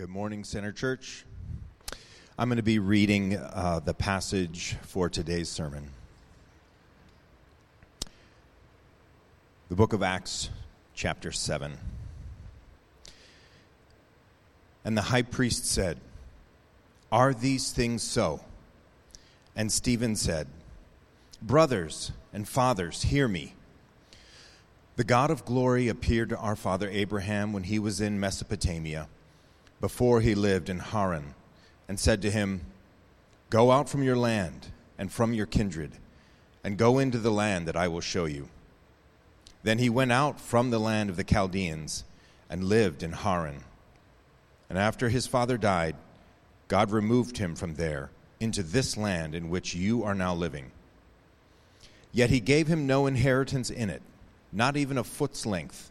Good morning, Center Church. I'm going to be reading uh, the passage for today's sermon. The book of Acts, chapter 7. And the high priest said, Are these things so? And Stephen said, Brothers and fathers, hear me. The God of glory appeared to our father Abraham when he was in Mesopotamia before he lived in Haran, and said to him, Go out from your land and from your kindred, and go into the land that I will show you. Then he went out from the land of the Chaldeans and lived in Haran. And after his father died, God removed him from there into this land in which you are now living. Yet he gave him no inheritance in it, not even a foot's length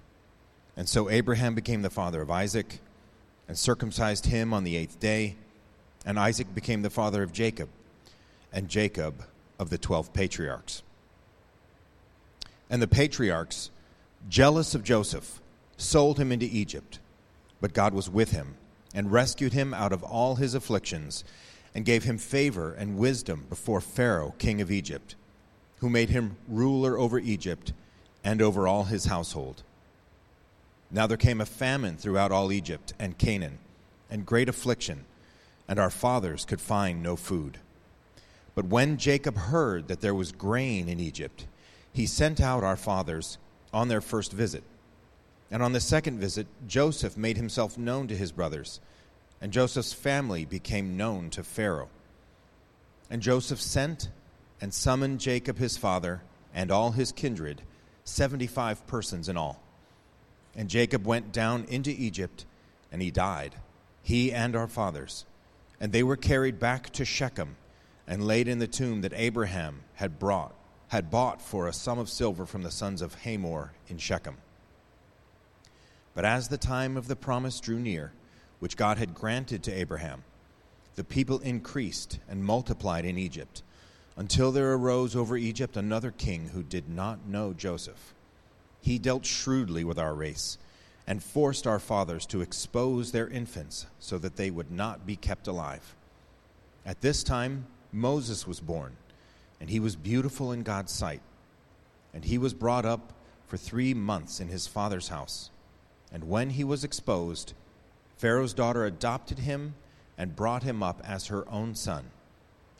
and so Abraham became the father of Isaac and circumcised him on the eighth day. And Isaac became the father of Jacob, and Jacob of the twelve patriarchs. And the patriarchs, jealous of Joseph, sold him into Egypt. But God was with him and rescued him out of all his afflictions and gave him favor and wisdom before Pharaoh, king of Egypt, who made him ruler over Egypt and over all his household. Now there came a famine throughout all Egypt and Canaan, and great affliction, and our fathers could find no food. But when Jacob heard that there was grain in Egypt, he sent out our fathers on their first visit. And on the second visit, Joseph made himself known to his brothers, and Joseph's family became known to Pharaoh. And Joseph sent and summoned Jacob his father and all his kindred, seventy five persons in all. And Jacob went down into Egypt, and he died, he and our fathers. And they were carried back to Shechem and laid in the tomb that Abraham had brought, had bought for a sum of silver from the sons of Hamor in Shechem. But as the time of the promise drew near, which God had granted to Abraham, the people increased and multiplied in Egypt, until there arose over Egypt another king who did not know Joseph. He dealt shrewdly with our race and forced our fathers to expose their infants so that they would not be kept alive. At this time, Moses was born, and he was beautiful in God's sight. And he was brought up for three months in his father's house. And when he was exposed, Pharaoh's daughter adopted him and brought him up as her own son.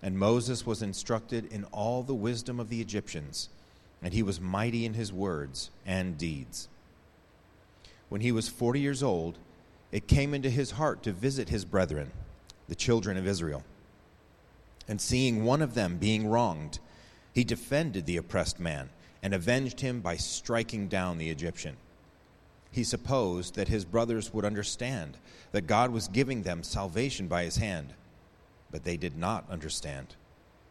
And Moses was instructed in all the wisdom of the Egyptians and he was mighty in his words and deeds. When he was forty years old, it came into his heart to visit his brethren, the children of Israel. And seeing one of them being wronged, he defended the oppressed man and avenged him by striking down the Egyptian. He supposed that his brothers would understand that God was giving them salvation by his hand, but they did not understand.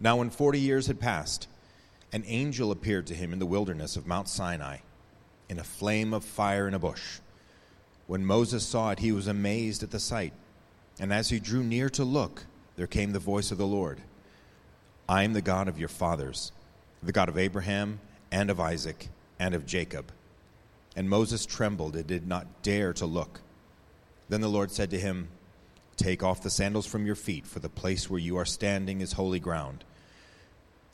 Now, when forty years had passed, an angel appeared to him in the wilderness of Mount Sinai in a flame of fire in a bush. When Moses saw it, he was amazed at the sight. And as he drew near to look, there came the voice of the Lord I am the God of your fathers, the God of Abraham and of Isaac and of Jacob. And Moses trembled and did not dare to look. Then the Lord said to him, Take off the sandals from your feet, for the place where you are standing is holy ground.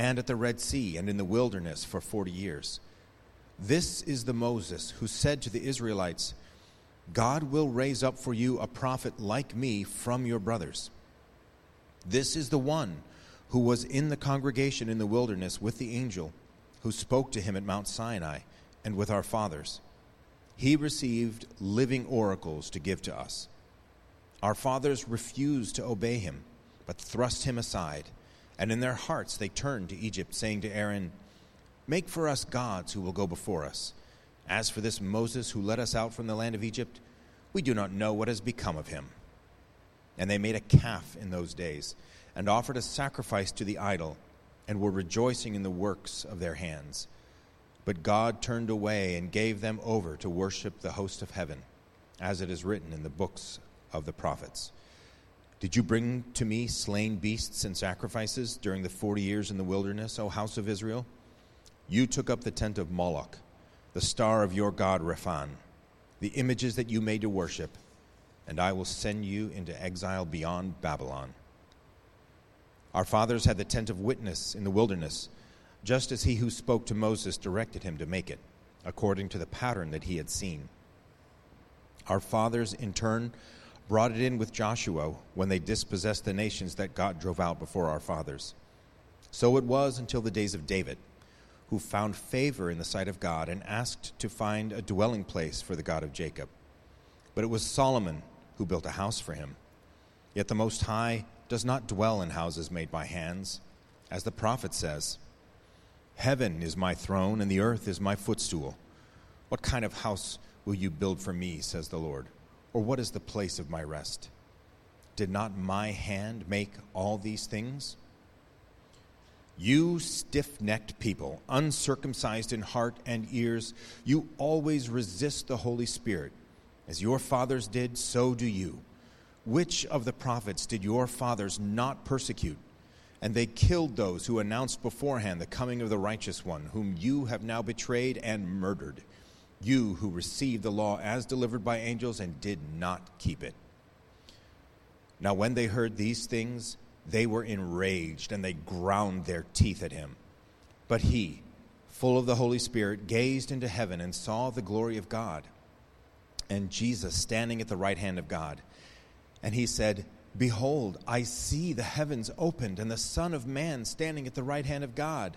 and at the Red Sea and in the wilderness for forty years. This is the Moses who said to the Israelites, God will raise up for you a prophet like me from your brothers. This is the one who was in the congregation in the wilderness with the angel who spoke to him at Mount Sinai and with our fathers. He received living oracles to give to us. Our fathers refused to obey him, but thrust him aside, and in their hearts they turned to Egypt, saying to Aaron, Make for us gods who will go before us. As for this Moses who led us out from the land of Egypt, we do not know what has become of him. And they made a calf in those days, and offered a sacrifice to the idol, and were rejoicing in the works of their hands. But God turned away and gave them over to worship the host of heaven, as it is written in the books of the prophets. Did you bring to me slain beasts and sacrifices during the forty years in the wilderness, O house of Israel? You took up the tent of Moloch, the star of your god Rephan, the images that you made to worship and I will send you into exile beyond Babylon. Our fathers had the tent of witness in the wilderness, just as he who spoke to Moses directed him to make it, according to the pattern that he had seen. Our fathers, in turn, brought it in with Joshua when they dispossessed the nations that God drove out before our fathers. So it was until the days of David, who found favor in the sight of God and asked to find a dwelling place for the God of Jacob. But it was Solomon who built a house for him. Yet the Most High does not dwell in houses made by hands, as the prophet says Heaven is my throne, and the earth is my footstool. What kind of house will you build for me, says the Lord? Or what is the place of my rest? Did not my hand make all these things? You stiff necked people, uncircumcised in heart and ears, you always resist the Holy Spirit. As your fathers did, so do you. Which of the prophets did your fathers not persecute? And they killed those who announced beforehand the coming of the righteous one, whom you have now betrayed and murdered. You who received the law as delivered by angels and did not keep it. Now, when they heard these things, they were enraged and they ground their teeth at him. But he, full of the Holy Spirit, gazed into heaven and saw the glory of God and Jesus standing at the right hand of God. And he said, Behold, I see the heavens opened and the Son of Man standing at the right hand of God.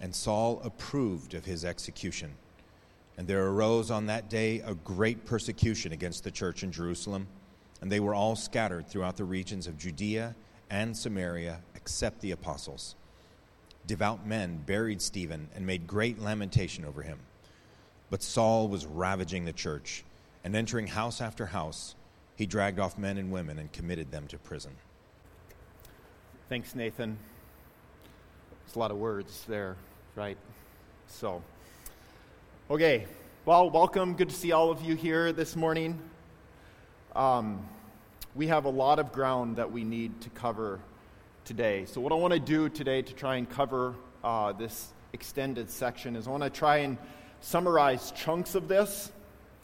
And Saul approved of his execution. And there arose on that day a great persecution against the church in Jerusalem, and they were all scattered throughout the regions of Judea and Samaria, except the apostles. Devout men buried Stephen and made great lamentation over him. But Saul was ravaging the church and entering house after house, he dragged off men and women and committed them to prison. Thanks, Nathan. It's a lot of words there, right? So, okay. Well, welcome. Good to see all of you here this morning. Um, we have a lot of ground that we need to cover today. So, what I want to do today to try and cover uh, this extended section is I want to try and summarize chunks of this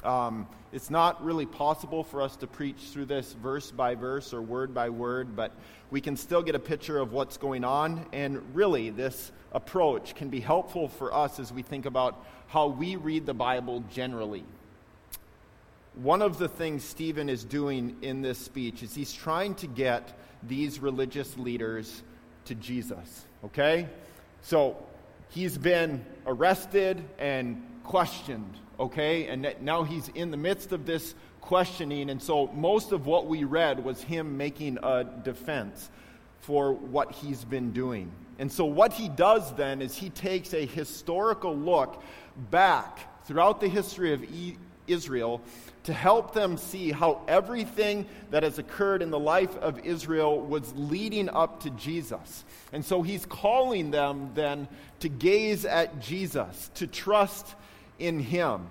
um, it's not really possible for us to preach through this verse by verse or word by word, but we can still get a picture of what's going on. And really, this approach can be helpful for us as we think about how we read the Bible generally. One of the things Stephen is doing in this speech is he's trying to get these religious leaders to Jesus, okay? So he's been arrested and questioned okay? And now he's in the midst of this questioning, and so most of what we read was him making a defense. for what he's been doing. And so, what he does then is he takes a historical look back throughout the history of Israel to help them see how everything that has occurred in the life of Israel was leading up to Jesus. And so, he's calling them then to gaze at Jesus, to trust in him.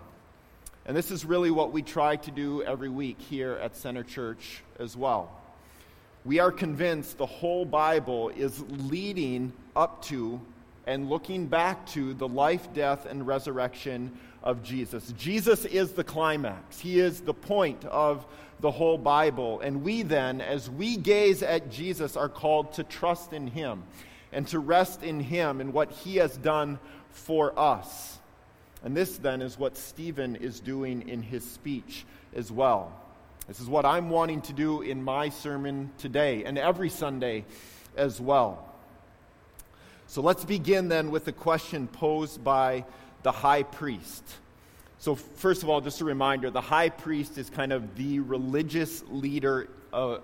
And this is really what we try to do every week here at Center Church as well we are convinced the whole Bible is leading up to and looking back to the life, death, and resurrection of Jesus. Jesus is the climax, He is the point of the whole Bible. And we then, as we gaze at Jesus, are called to trust in Him and to rest in Him and what He has done for us. And this then is what Stephen is doing in his speech as well. This is what I'm wanting to do in my sermon today and every Sunday as well. So let's begin then with the question posed by the high priest. So, first of all, just a reminder the high priest is kind of the religious leader uh,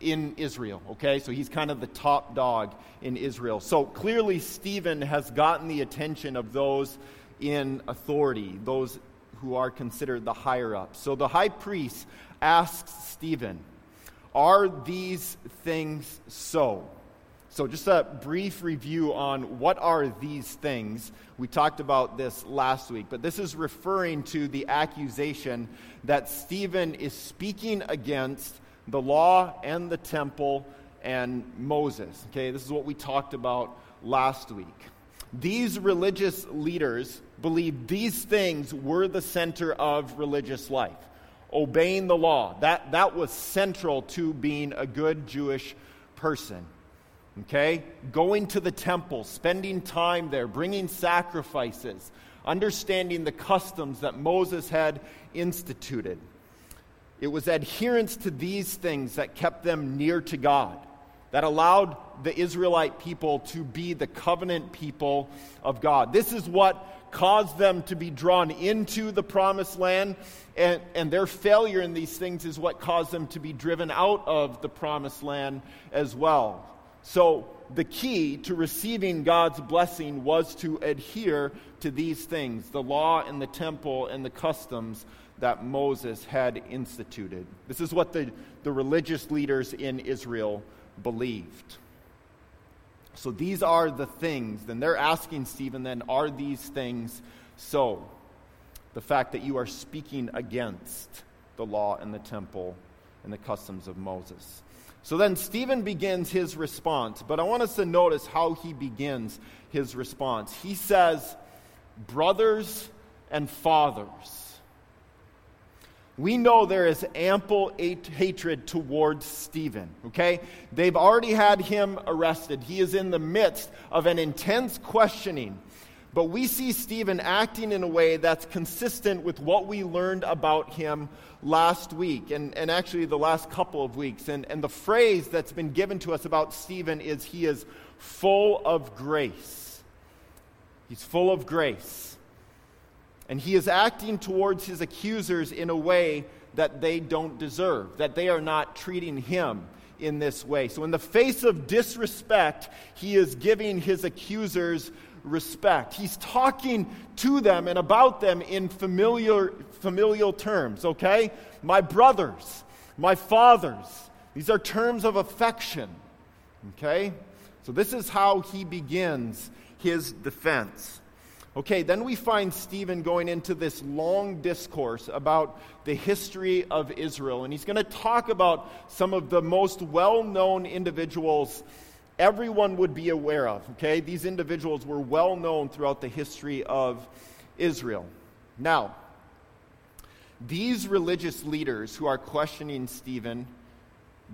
in Israel, okay? So he's kind of the top dog in Israel. So clearly, Stephen has gotten the attention of those in authority, those who are considered the higher ups. So the high priest asks Stephen, Are these things so? So, just a brief review on what are these things. We talked about this last week, but this is referring to the accusation that Stephen is speaking against the law and the temple and Moses. Okay, this is what we talked about last week. These religious leaders believed these things were the center of religious life obeying the law. That, that was central to being a good Jewish person. Okay? Going to the temple, spending time there, bringing sacrifices, understanding the customs that Moses had instituted. It was adherence to these things that kept them near to God, that allowed the Israelite people to be the covenant people of God. This is what caused them to be drawn into the promised land, and, and their failure in these things is what caused them to be driven out of the promised land as well. So, the key to receiving God's blessing was to adhere to these things the law and the temple and the customs that Moses had instituted. This is what the, the religious leaders in Israel believed. So these are the things. Then they're asking Stephen, then, are these things so? The fact that you are speaking against the law and the temple and the customs of Moses. So then Stephen begins his response, but I want us to notice how he begins his response. He says, Brothers and fathers we know there is ample hatred towards Stephen, okay? They've already had him arrested. He is in the midst of an intense questioning. But we see Stephen acting in a way that's consistent with what we learned about him last week, and, and actually the last couple of weeks. And, and the phrase that's been given to us about Stephen is he is full of grace. He's full of grace. And he is acting towards his accusers in a way that they don't deserve, that they are not treating him in this way. So, in the face of disrespect, he is giving his accusers respect. He's talking to them and about them in familiar, familial terms, okay? My brothers, my fathers. These are terms of affection, okay? So, this is how he begins his defense. Okay, then we find Stephen going into this long discourse about the history of Israel, and he's going to talk about some of the most well known individuals everyone would be aware of. Okay, these individuals were well known throughout the history of Israel. Now, these religious leaders who are questioning Stephen,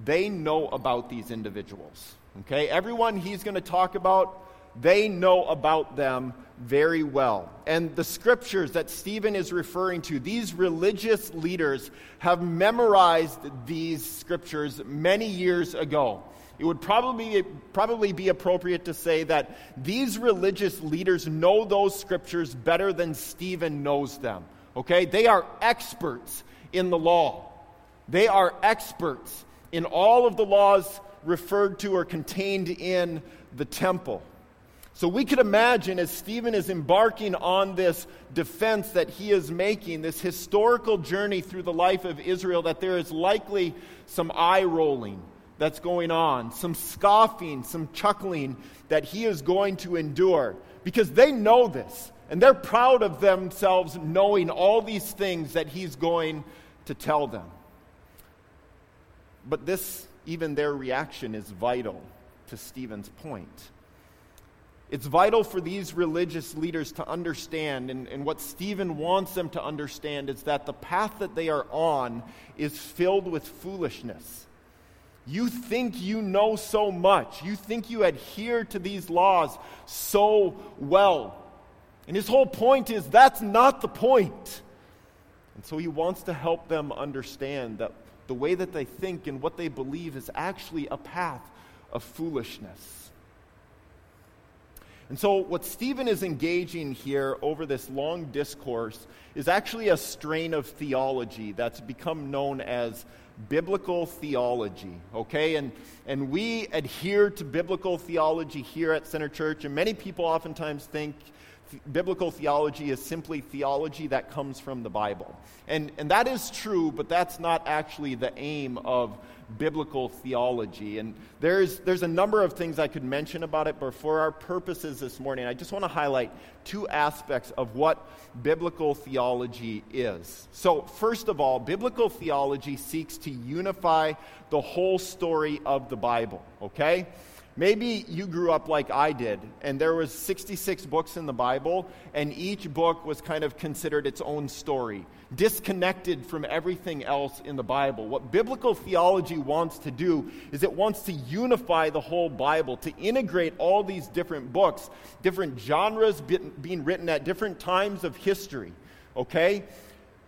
they know about these individuals. Okay, everyone he's going to talk about they know about them very well. And the scriptures that Stephen is referring to, these religious leaders have memorized these scriptures many years ago. It would probably, probably be appropriate to say that these religious leaders know those scriptures better than Stephen knows them. Okay? They are experts in the law, they are experts in all of the laws referred to or contained in the temple. So we could imagine as Stephen is embarking on this defense that he is making, this historical journey through the life of Israel, that there is likely some eye rolling that's going on, some scoffing, some chuckling that he is going to endure because they know this and they're proud of themselves knowing all these things that he's going to tell them. But this, even their reaction, is vital to Stephen's point. It's vital for these religious leaders to understand, and, and, what Stephen wants them to understand is that the path that they are on is filled with foolishness. You think you know so much, you think you adhere to these laws so well. And his whole point is that's not the point. And so he wants to help them understand that the way that they think and what they believe is actually a path of foolishness. And so, what Stephen is engaging here over this long discourse is actually a strain of theology that's become known as biblical theology, okay? And, and we adhere to biblical theology here at Center Church, and many people oftentimes think biblical theology is simply theology that comes from the Bible. And, and that is true, but that's not actually the aim of biblical theology. And there's, there's a number of things I could mention about it, but for our purposes this morning, I just want to highlight two aspects of what biblical theology is. So, first of all, biblical theology seeks to unify the whole story of the Bible, okay? Maybe you grew up like I did, and there was 66 books in the Bible, and each book was kind of considered its own story, disconnected from everything else in the Bible. What biblical theology wants to do is it wants to unify the whole Bible, to integrate all these different books, different genres being written at different times of history. Okay?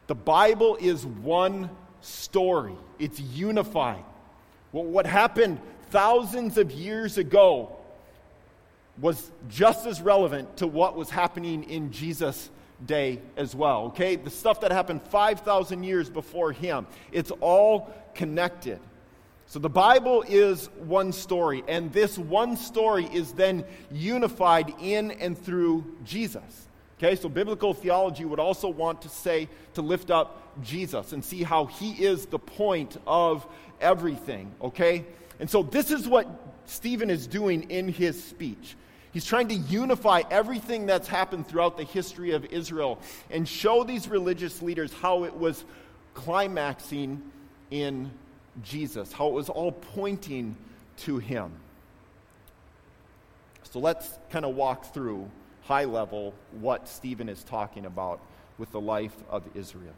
The Bible is one story. It's unified. Well, what happened thousands of years ago was just as relevant to what was happening in Jesus' day as well. Okay? The stuff that happened 5,000 years before him, it's all connected. So the Bible is one story, and this one story is then unified in and through Jesus. Okay, so biblical theology would also want to say to lift up Jesus and see how he is the point of everything. Okay? And so, this is what Stephen is doing in his speech. He's trying to unify everything that's happened throughout the history of Israel and show these religious leaders how it was climaxing in Jesus, how it was all pointing to him. So let's kind of walk through, high level, what Stephen is talking about with the life of Israel.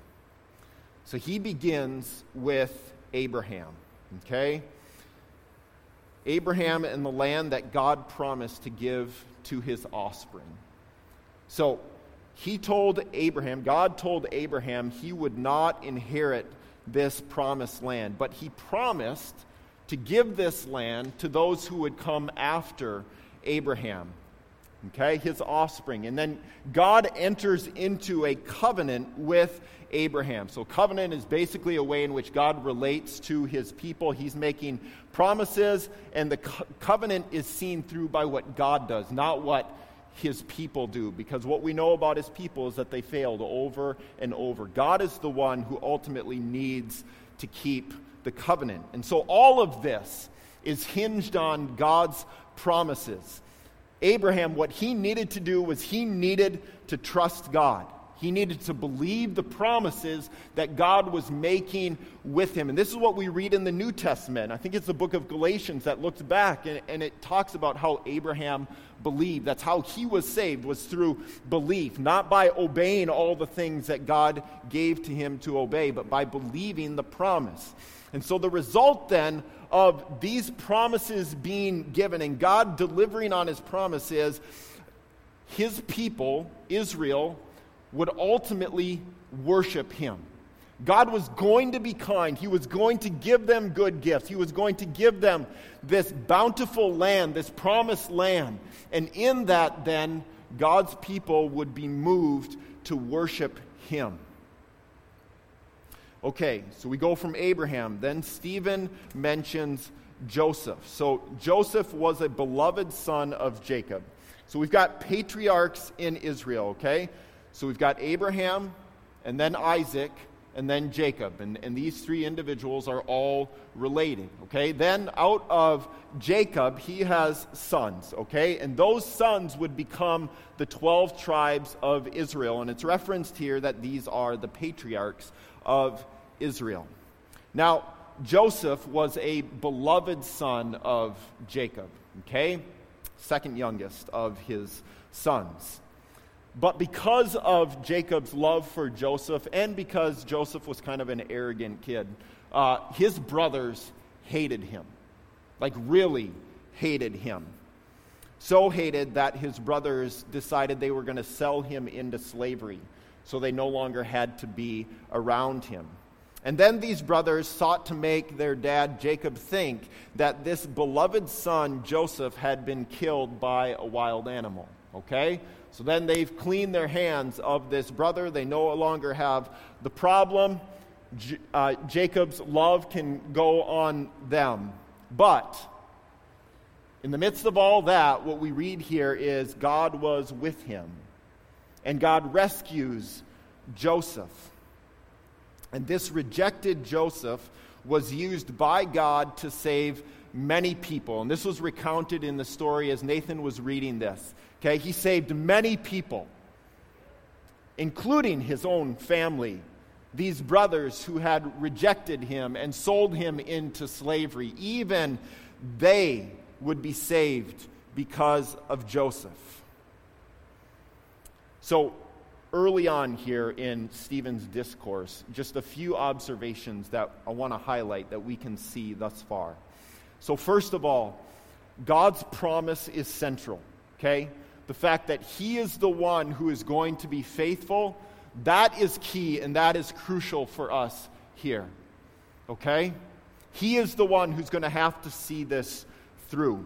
So he begins with Abraham, okay? Abraham and the land that God promised to give to his offspring. So he told Abraham, God told Abraham he would not inherit this promised land, but he promised to give this land to those who would come after Abraham okay, his offspring. And then God enters into a covenant with Abraham. So, covenant is basically a way in which God relates to his people. He's making promises, and the co- covenant is seen through by what God does, not what his people do. Because what we know about his people is that they failed over and over. God is the one who ultimately needs to keep the covenant. And so, all of this is hinged on God's promises. Abraham, what he needed to do was he needed to trust God. He needed to believe the promises that God was making with him. And this is what we read in the New Testament. I think it's the book of Galatians that looks back and, and, it talks about how Abraham believed. That's how he was saved, was through belief, not by obeying all the things that God gave to him to obey, but by believing the promise. And so the result then of these promises being given and God delivering on his promises, his people, Israel, would ultimately worship him. God was going to be kind. He was going to give them good gifts. He was going to give them this bountiful land, this promised land. And in that, then, God's people would be moved to worship him. Okay, so we go from Abraham. Then Stephen mentions Joseph. So Joseph was a beloved son of Jacob. So we've got patriarchs in Israel, okay? So we've got Abraham, and then Isaac, and then Jacob. And, and these three individuals are all related, okay? Then out of Jacob, he has sons, okay? And those sons would become the 12 tribes of Israel. And it's referenced here that these are the patriarchs of Israel. Now, Joseph was a beloved son of Jacob, okay? Second youngest of his sons. But because of Jacob's love for Joseph and because Joseph was kind of an arrogant kid, uh, his brothers hated him. Like, really hated him. So hated that his brothers decided they were going to sell him into slavery so they no longer had to be around him. And then these brothers sought to make their dad Jacob think that this beloved son, Joseph, had been killed by a wild animal. Okay? So then they've cleaned their hands of this brother. They no longer have the problem. J- uh, Jacob's love can go on them. But in the midst of all that, what we read here is God was with him. And God rescues Joseph. And this rejected Joseph was used by God to save many people. And this was recounted in the story as Nathan was reading this. Okay, he saved many people, including his own family, these brothers who had rejected him and sold him into slavery. Even they would be saved because of Joseph. So, early on here in Stephen's discourse, just a few observations that I want to highlight that we can see thus far. So, first of all, God's promise is central, okay? The fact that He is the one who is going to be faithful, that is key and that is crucial for us here, okay? He is the one who's going to have to see this through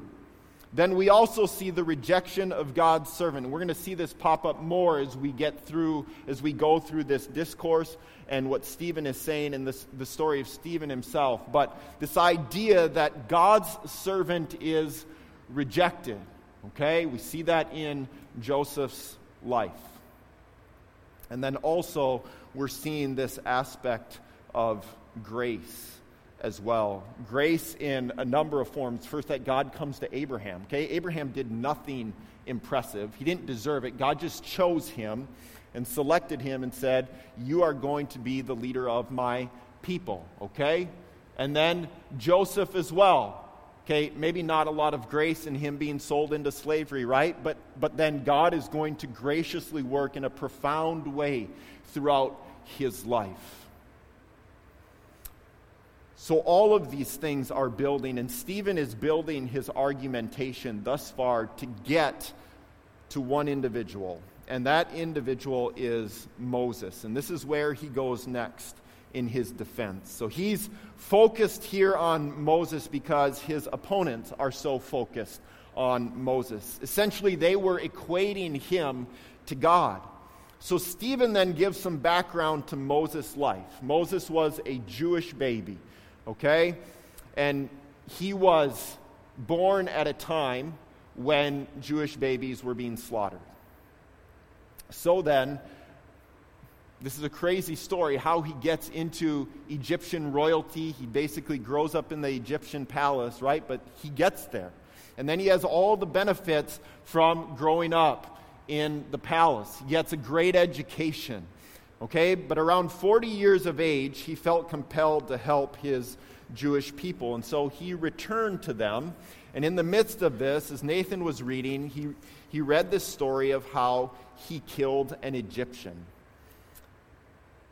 then we also see the rejection of God's servant. We're going to see this pop up more as we get through, as we go through this discourse and what Stephen is saying in this, the story of Stephen himself. But this idea that God's servant is rejected. Okay? We see that in Joseph's life. And then also, we're seeing this aspect of grace as well. Grace in a number of forms. First, that God comes to Abraham. Okay, Abraham did nothing impressive, he didn't deserve it. God just chose him and selected him and said, You are going to be the leader of my people. Okay? And then Joseph as well. Okay, maybe not a lot of grace in him being sold into slavery, right? But, but then God is going to graciously work in a profound way throughout his life. So, all of these things are building, and Stephen is building his argumentation thus far to get to one individual, and that individual is Moses. And this is where he goes next in his defense. So, he's focused here on Moses because his opponents are so focused on Moses. Essentially, they were equating him to God. So, Stephen then gives some background to Moses' life. Moses was a Jewish baby okay? And he was born at a time when Jewish babies were being slaughtered. So then, this is a crazy story how he gets into Egyptian royalty. He basically grows up in the Egyptian palace, right? But he gets there. And then he has all the benefits from growing up in the palace. He gets a great education. Okay, but around 40 years of age, he felt compelled to help his Jewish people. And so he returned to them. And in the midst of this, as Nathan was reading, he, he read this story of how he killed an Egyptian.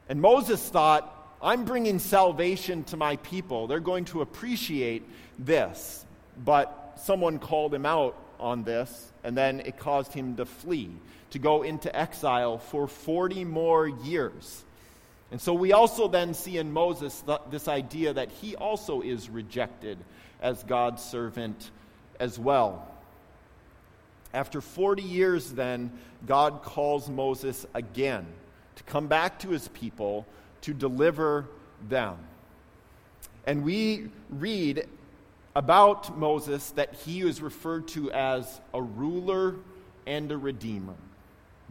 And Moses thought, I'm bringing salvation to my people. They're going to appreciate this. But someone called him out on this, and then it caused him to flee to go into exile for 40 more years. And so we also then see in Moses th- this idea that he also is rejected as God's servant as well. After 40 years, then, God calls Moses again to come back to his people to deliver them. And we read about Moses that he is referred to as a ruler and a redeemer.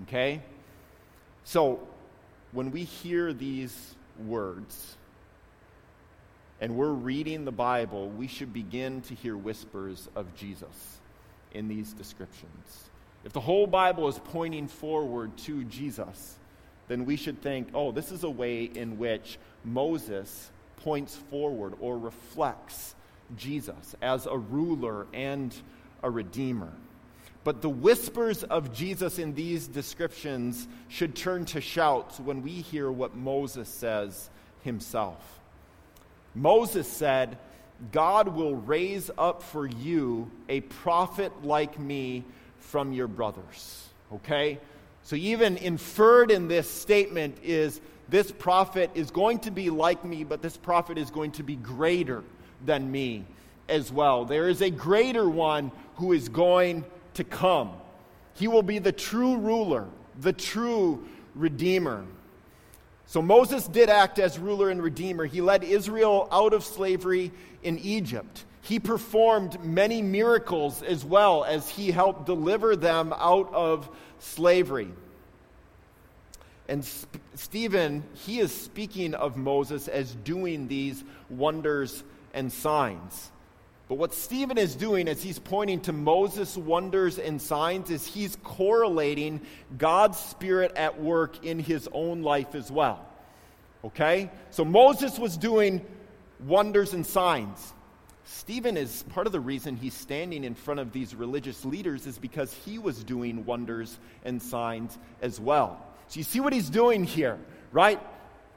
Okay? So, when we hear these words and we're reading the Bible, we should begin to hear whispers of Jesus in these descriptions. If the whole Bible is pointing forward to Jesus, then we should think, oh, this is a way in which Moses points forward or reflects Jesus as a ruler and a redeemer. But the whispers of Jesus in these descriptions should turn to shouts when we hear what Moses says himself. Moses said, God will raise up for you a prophet like me from your brothers. Okay? So, even inferred in this statement is this prophet is going to be like me, but this prophet is going to be greater than me as well. There is a greater one who is going to come. He will be the true ruler, the true redeemer. So Moses did act as ruler and redeemer. He led Israel out of slavery in Egypt. He performed many miracles as well as he helped deliver them out of slavery. And Sp- Stephen, he is speaking of Moses as doing these wonders and signs. But what Stephen is doing as he's pointing to Moses' wonders and signs is he's correlating God's Spirit at work in his own life as well. Okay? So Moses was doing wonders and signs. Stephen is part of the reason he's standing in front of these religious leaders is because he was doing wonders and signs as well. So you see what he's doing here, right?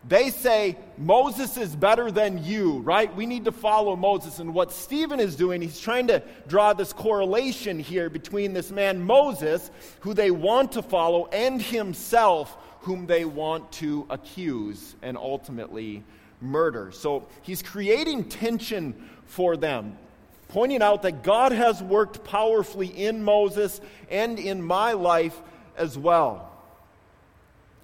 They say Moses is better than you, right? We need to follow Moses. And what Stephen is doing, he's trying to draw this correlation here between this man Moses, who they want to follow, and himself, whom they want to accuse and ultimately murder. So he's creating tension for them, pointing out that God has worked powerfully in Moses and in my life as well.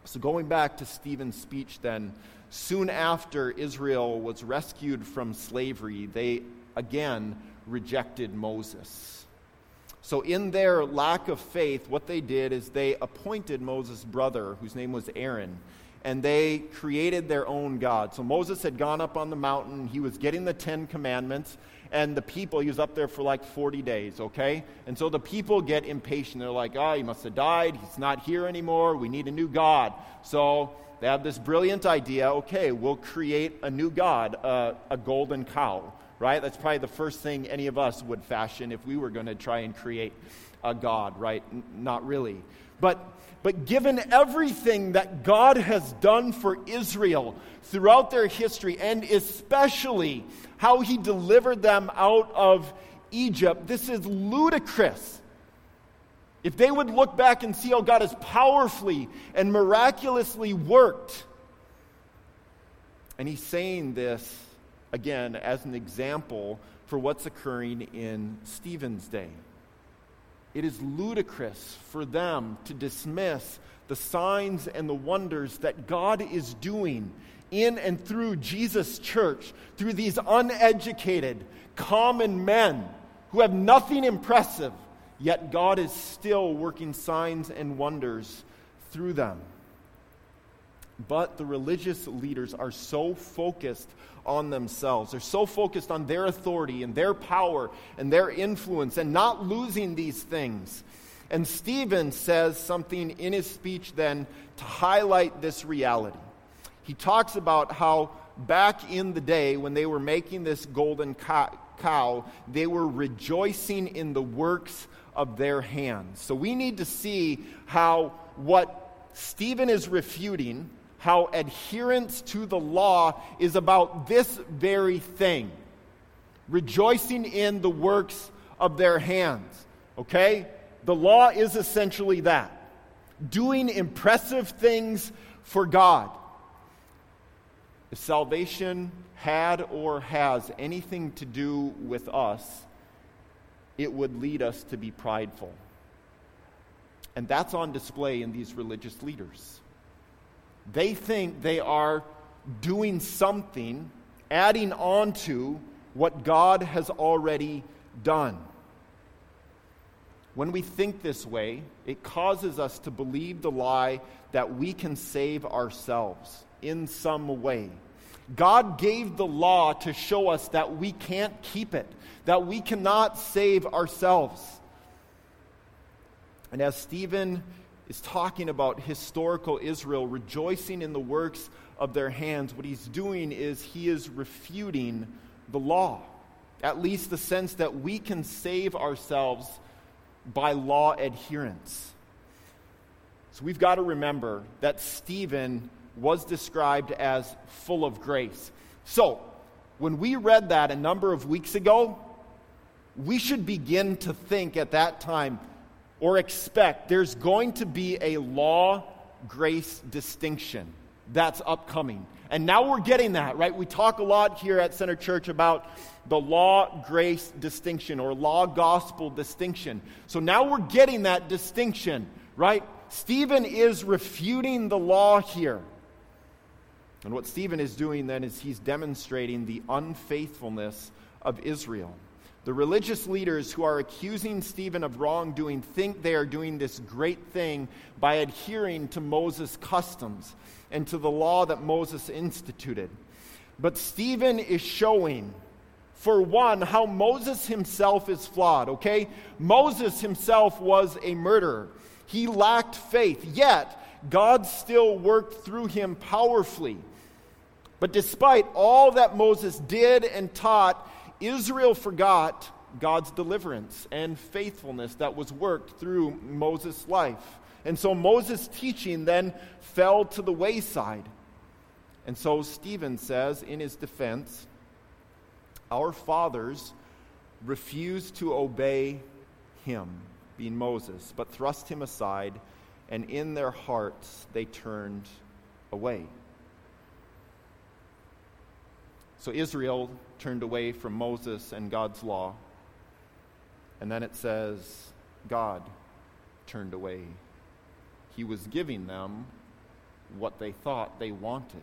So, going back to Stephen's speech, then, soon after Israel was rescued from slavery, they again rejected Moses. So, in their lack of faith, what they did is they appointed Moses' brother, whose name was Aaron, and they created their own God. So, Moses had gone up on the mountain, he was getting the Ten Commandments, and the people, he was up there for like 40 days, okay? And so the people get impatient. They're like, oh, he must have died. He's not here anymore. We need a new God. So they have this brilliant idea okay, we'll create a new God, uh, a golden cow, right? That's probably the first thing any of us would fashion if we were going to try and create a God, right? N- not really. But but given everything that God has done for Israel throughout their history, and especially how he delivered them out of Egypt, this is ludicrous. If they would look back and see how God has powerfully and miraculously worked. And he's saying this, again, as an example for what's occurring in Stephen's day. It is ludicrous for them to dismiss the signs and the wonders that God is doing in and through Jesus' church, through these uneducated, common men who have nothing impressive, yet God is still working signs and wonders through them. But the religious leaders are so focused on themselves. They're so focused on their authority and their power and their influence and not losing these things. And Stephen says something in his speech then to highlight this reality. He talks about how back in the day when they were making this golden cow, they were rejoicing in the works of their hands. So we need to see how what Stephen is refuting how adherence to the law is about this very thing rejoicing in the works of their hands. Okay? The law is essentially that doing impressive things for God. If salvation had or has anything to do with us, it would lead us to be prideful. And that's on display in these religious leaders. They think they are doing something, adding on to what God has already done. When we think this way, it causes us to believe the lie that we can save ourselves in some way. God gave the law to show us that we can't keep it, that we cannot save ourselves. And as Stephen is talking about historical Israel rejoicing in the works of their hands, what he's doing is he is refuting the law, at least the sense that we can save ourselves by law adherence. So we've got to remember that Stephen was described as full of grace. So, when we read that a number of weeks ago, we should begin to think at that time or expect there's going to be a law grace distinction that's upcoming. And now we're getting that, right? We talk a lot here at Center Church about the law grace distinction or law gospel distinction. So now we're getting that distinction, right? Stephen is refuting the law here. And what Stephen is doing then is he's demonstrating the unfaithfulness of Israel. The religious leaders who are accusing Stephen of wrongdoing think they are doing this great thing by adhering to Moses' customs and to the law that Moses instituted. But Stephen is showing, for one, how Moses himself is flawed, okay? Moses himself was a murderer, he lacked faith, yet God still worked through him powerfully. But despite all that Moses did and taught, Israel forgot God's deliverance and faithfulness that was worked through Moses' life. And so Moses' teaching then fell to the wayside. And so Stephen says in his defense, Our fathers refused to obey him, being Moses, but thrust him aside, and in their hearts they turned away. So Israel turned away from Moses and God's law. And then it says, God turned away. He was giving them what they thought they wanted.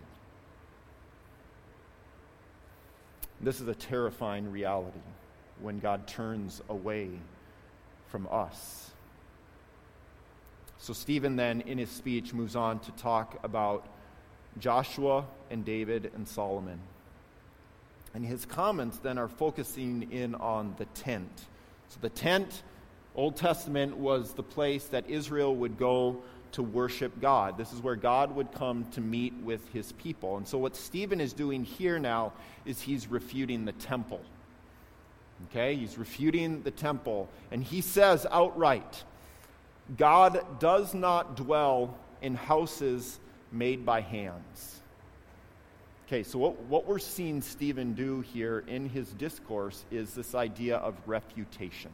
This is a terrifying reality when God turns away from us. So, Stephen then, in his speech, moves on to talk about Joshua and David and Solomon. And his comments then are focusing in on the tent. So the tent, Old Testament, was the place that Israel would go to worship God. This is where God would come to meet with his people. And so what Stephen is doing here now is he's refuting the temple. Okay? He's refuting the temple. And he says outright God does not dwell in houses made by hands. Okay, so what, what we're seeing Stephen do here in his discourse is this idea of refutation.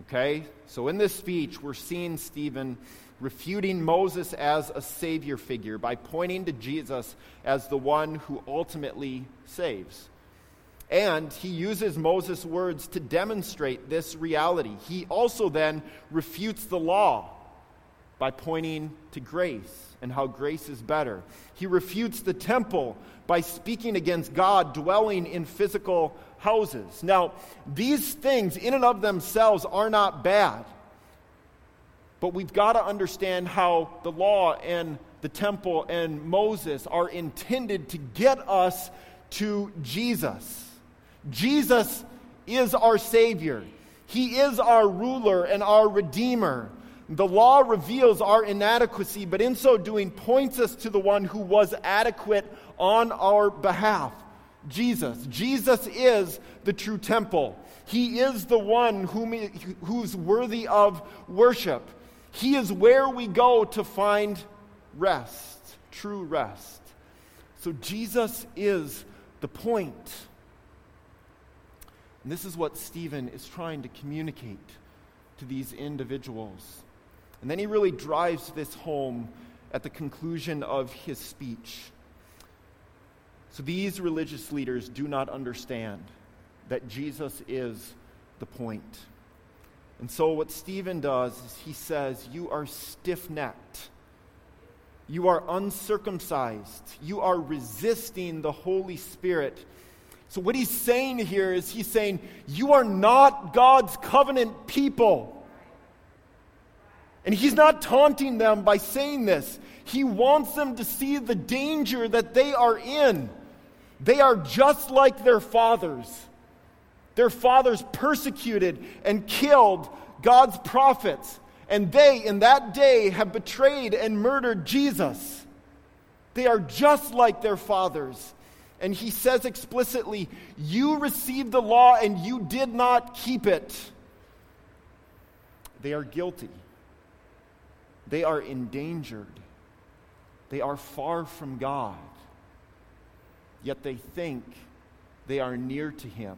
Okay, so in this speech, we're seeing Stephen refuting Moses as a savior figure by pointing to Jesus as the one who ultimately saves. And he uses Moses' words to demonstrate this reality. He also then refutes the law by pointing to grace and how grace is better. He refutes the temple by speaking against God dwelling in physical houses. Now, these things in and of themselves are not bad. But we've got to understand how the law and the temple and Moses are intended to get us to Jesus. Jesus is our Savior, He is our ruler and our Redeemer. The law reveals our inadequacy, but in so doing points us to the one who was adequate on our behalf Jesus. Jesus is the true temple. He is the one whom, who's worthy of worship. He is where we go to find rest, true rest. So Jesus is the point. And this is what Stephen is trying to communicate to these individuals. And then he really drives this home at the conclusion of his speech. So these religious leaders do not understand that Jesus is the point. And so what Stephen does is he says, You are stiff necked. You are uncircumcised. You are resisting the Holy Spirit. So, what he's saying here is he's saying, You are not God's covenant people. And he's not taunting them by saying this. He wants them to see the danger that they are in. They are just like their fathers. Their fathers persecuted and killed God's prophets. And they, in that day, have betrayed and murdered Jesus. They are just like their fathers. And he says explicitly, You received the law and you did not keep it. They are guilty. They are endangered. They are far from God. Yet they think they are near to Him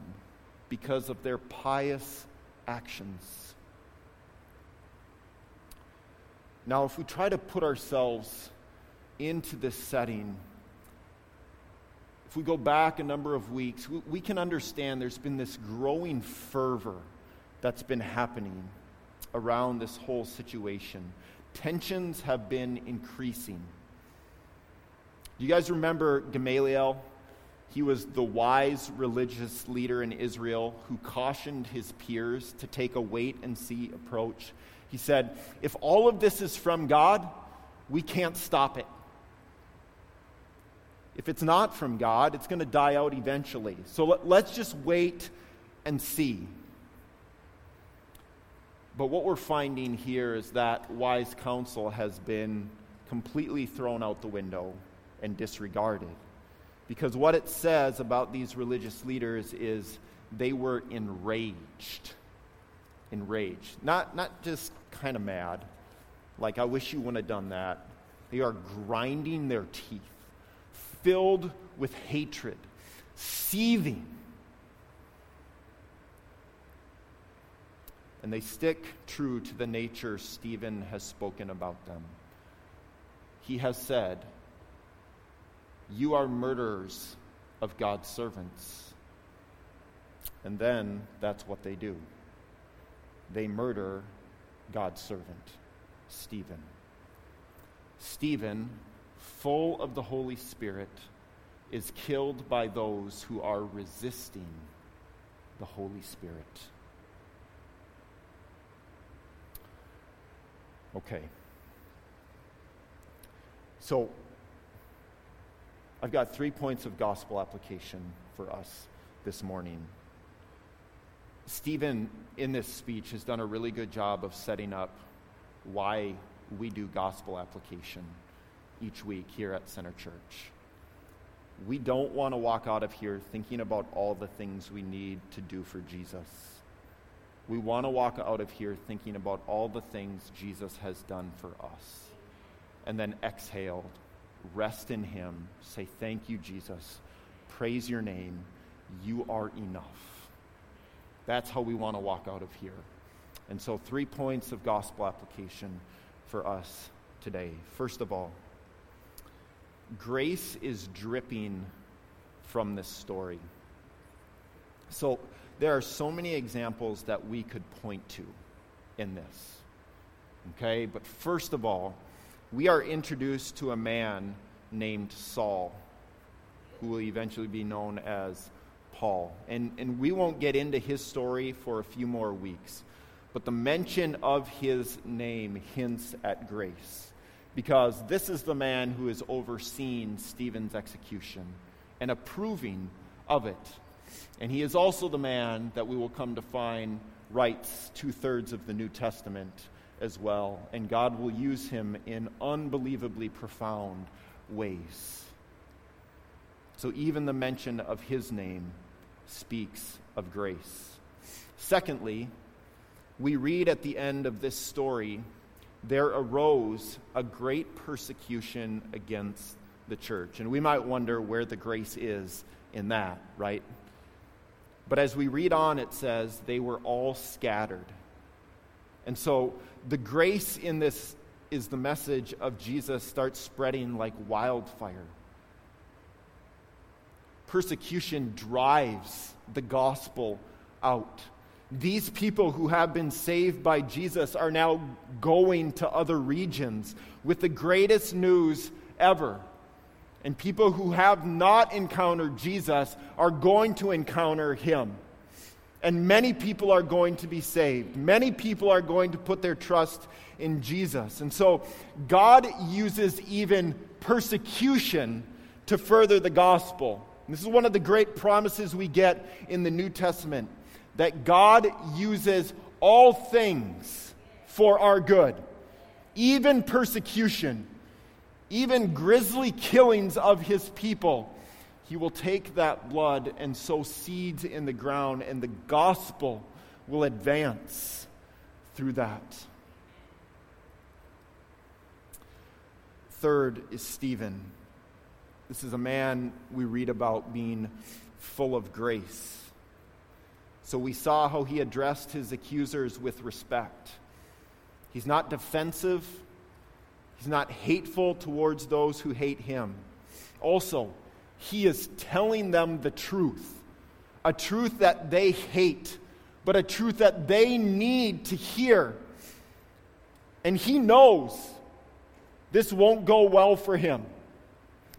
because of their pious actions. Now, if we try to put ourselves into this setting, if we go back a number of weeks, we, we, can understand there's been this growing fervor that's been happening around this whole situation. Tensions have been increasing. Do You guys remember Gamaliel? He was the wise religious leader in Israel who cautioned his peers to take a wait and see approach. He said, If all of this is from God, we can't stop it. If it's not from God, it's going to die out eventually. So let, let's just wait and see. But what we're finding here is that wise counsel has been completely thrown out the window and disregarded. Because what it says about these religious leaders is they were enraged. Enraged. Not, not just kind of mad, like, I wish you wouldn't have done that. They are grinding their teeth, filled with hatred, seething. And they stick true to the nature Stephen has spoken about them. He has said, you are murderers of God's servants. And then that's what they do they murder God's servant, Stephen. Stephen, full of the Holy Spirit, is killed by those who are resisting the Holy Spirit. Okay. So, I've got three points of gospel application for us this morning. Stephen, in this speech, has done a really good job of setting up why we do gospel application each week here at Center Church. We don't want to walk out of here thinking about all the things we need to do for Jesus. We want to walk out of here thinking about all the things Jesus has done for us. And then exhale Rest in Him. Say, Thank you, Jesus. Praise your name. You are enough. That's how we want to walk out of here. And so, three points of gospel application for us today. First of all, grace is dripping from this story. So, there are so many examples that we could point to in this. Okay? But first of all, we are introduced to a man named Saul, who will eventually be known as Paul. And, and we won't get into his story for a few more weeks, but the mention of his name hints at grace, because this is the man who is overseeing Stephen's execution and approving of it. And he is also the man that we will come to find writes two thirds of the New Testament as well, and God will use him in unbelievably profound ways. So even the mention of his name speaks of grace. Secondly, we read at the end of this story there arose a great persecution against the church. And we might wonder where the grace is in that, right? But as we read on, it says they were all scattered. And so the grace in this is the message of Jesus starts spreading like wildfire. Persecution drives the gospel out. These people who have been saved by Jesus are now going to other regions with the greatest news ever And people who have not encountered Jesus are going to encounter him. And many people are going to be saved. Many people are going to put their trust in Jesus. And so God uses even persecution to further the gospel. And this is one of the great promises we get in the New Testament that God uses all things for our good, even persecution, even grisly killings of his people he will take that blood and sow seeds in the ground, and the gospel will advance through that. Third is Stephen. This is a man we read about being full of grace. So we saw how he addressed his accusers with respect. He's not defensive, he's not hateful towards those who hate him. Also, he is telling them the truth, a truth that they hate, but a truth that they need to hear. And he knows this won't go well for him,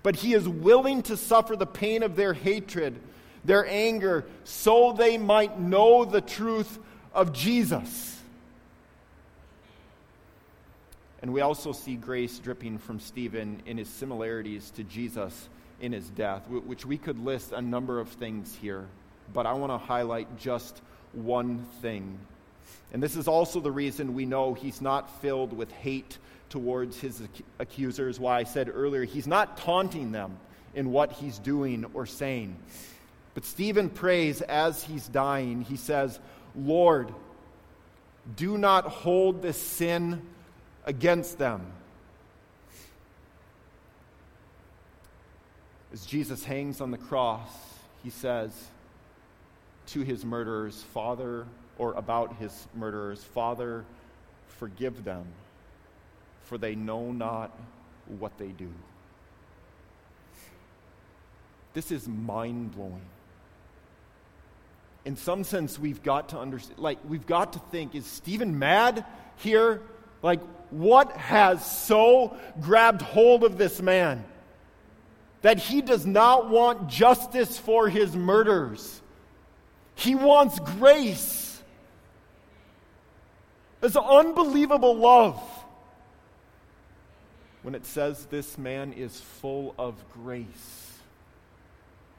but he is willing to suffer the pain of their hatred, their anger, so they might know the truth of Jesus. And we also see grace dripping from Stephen in his similarities to Jesus in his death, which we could list a number of things here, but I want to highlight just one thing. And this is also the reason we know he's not filled with hate towards his accusers. Why I said earlier, he's not taunting them in what he's doing or saying. But Stephen prays as he's dying. He says, Lord, do not hold this sin against them. As Jesus hangs on the cross, he says to his murderers, Father, or about his murderers, Father, forgive them, for they know not what they do. This is mind blowing. In some sense, we've got to understand, like, we've got to think is Stephen mad here? Like, what has so grabbed hold of this man? that he does not want justice for his murderers. He wants grace. It's unbelievable love. When it says this man is full of grace,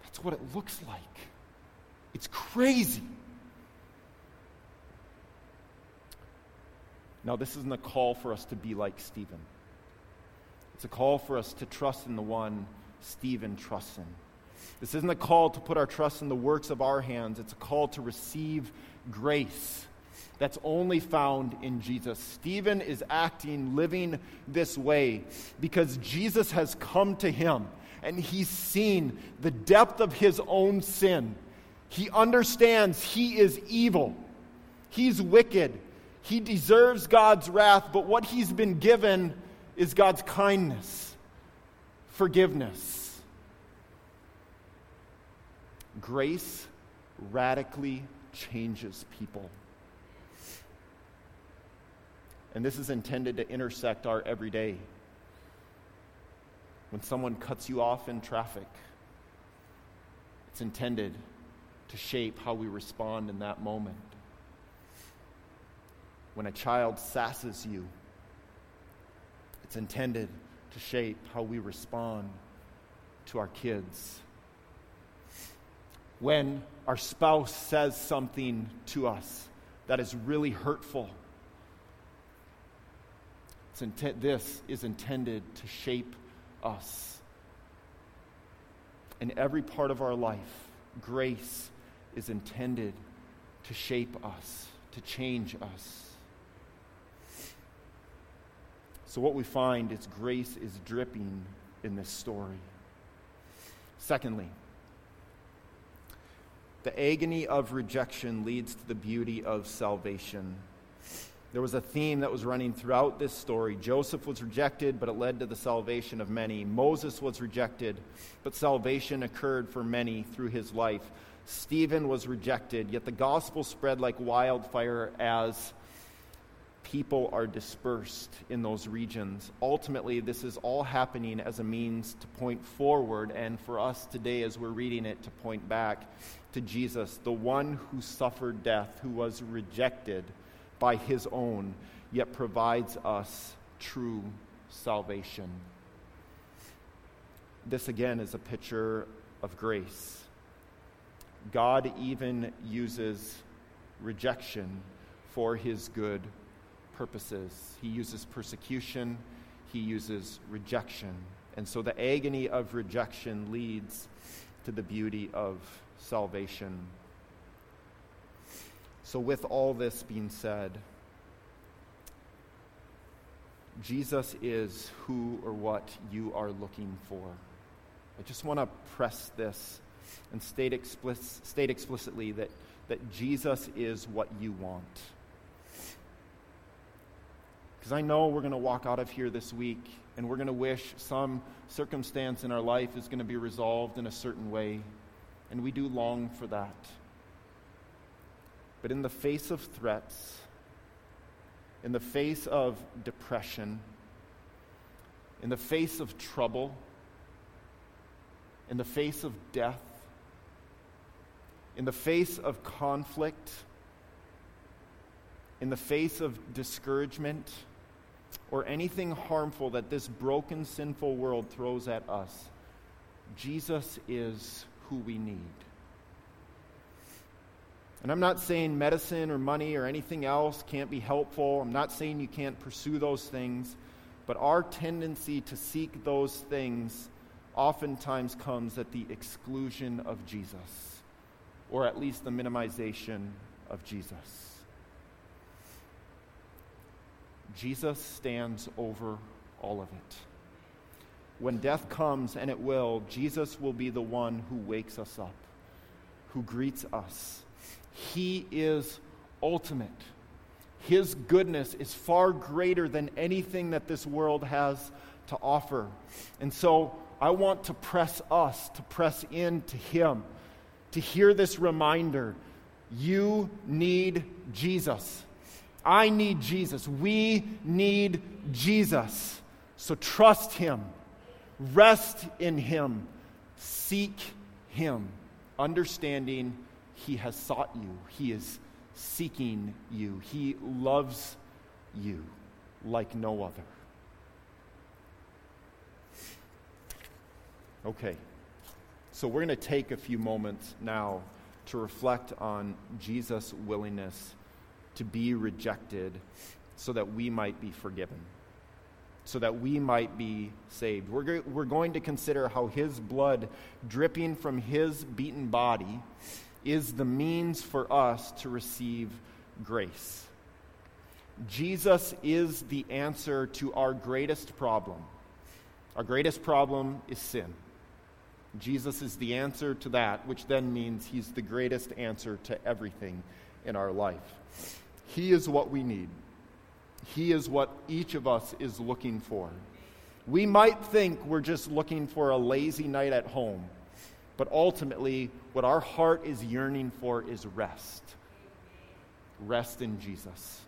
that's what it looks like. It's crazy. Now, this isn't a call for us to be like Stephen. It's a call for us to trust in the one Stephen trusts in. This isn't a call to put our trust in the works of our hands, it's a call to receive grace that's only found in Jesus. Stephen is acting, living this way because Jesus has come to him and he's seen the depth of his own sin. He understands he is evil, he's wicked, he deserves God's wrath, but what he's been given is God's kindness forgiveness. Grace radically changes people. And this is intended to intersect our everyday. When someone cuts you off in traffic, it's intended to shape how we respond in that moment. When a child sasses you, it's intended to shape how we respond to our kids. When our spouse says something to us that is really hurtful, intent, this is intended to shape us. In every part of our life, grace is intended to shape us, to change us. So, what we find is grace is dripping in this story. Secondly, the agony of rejection leads to the beauty of salvation. There was a theme that was running throughout this story. Joseph was rejected, but it led to the salvation of many. Moses was rejected, but salvation occurred for many through his life. Stephen was rejected, yet the gospel spread like wildfire as people are dispersed in those regions. Ultimately, this is all happening as a means to point forward, and for us today, as we're reading it, to point back to Jesus, the one who suffered death, who was rejected by his own, yet provides us true salvation. This again is a picture of grace. God even uses rejection for his good purposes. He uses persecution, he uses rejection. And so the agony of rejection leads to the beauty of salvation. So, with all this being said, Jesus is who or what you are looking for. I just want to press this and state, state explicitly that, that Jesus is what you want. Because I know we're going to walk out of here this week and we're going to wish some circumstance in our life is going to be resolved in a certain way. And we do long for that. But in the face of threats, in the face of depression, in the face of trouble, in the face of death, in the face of conflict, in the face of discouragement, or anything harmful that this broken, sinful world throws at us, Jesus is who we need. And I'm not saying medicine or money or anything else can't be helpful. I'm not saying you can't pursue those things. But our tendency to seek those things oftentimes comes at the exclusion of Jesus, or at least the minimization of Jesus. Jesus stands over all of it. When death comes, and it will, Jesus will be the one who wakes us up, who greets us. He is ultimate. His goodness is far greater than anything that this world has to offer. And so I want to press us to press into Him, to hear this reminder you need Jesus. I need Jesus. We need Jesus. So trust Him, rest in Him, seek Him, understanding He has sought you, He is seeking you, He loves you like no other. Okay, so we're going to take a few moments now to reflect on Jesus' willingness to be rejected so that we might be forgiven, so that we might be saved. We're, go- we're going to consider how his blood dripping from his beaten body is the means for us to receive grace. Jesus is the answer to our greatest problem. Our greatest problem is sin. Jesus is the answer to that, which then means he's the greatest answer to everything in our life. He is what we need. He is what each of us is looking for. We might think we're just looking for a lazy night at home, but ultimately, what our heart is yearning for is rest. Rest in Jesus.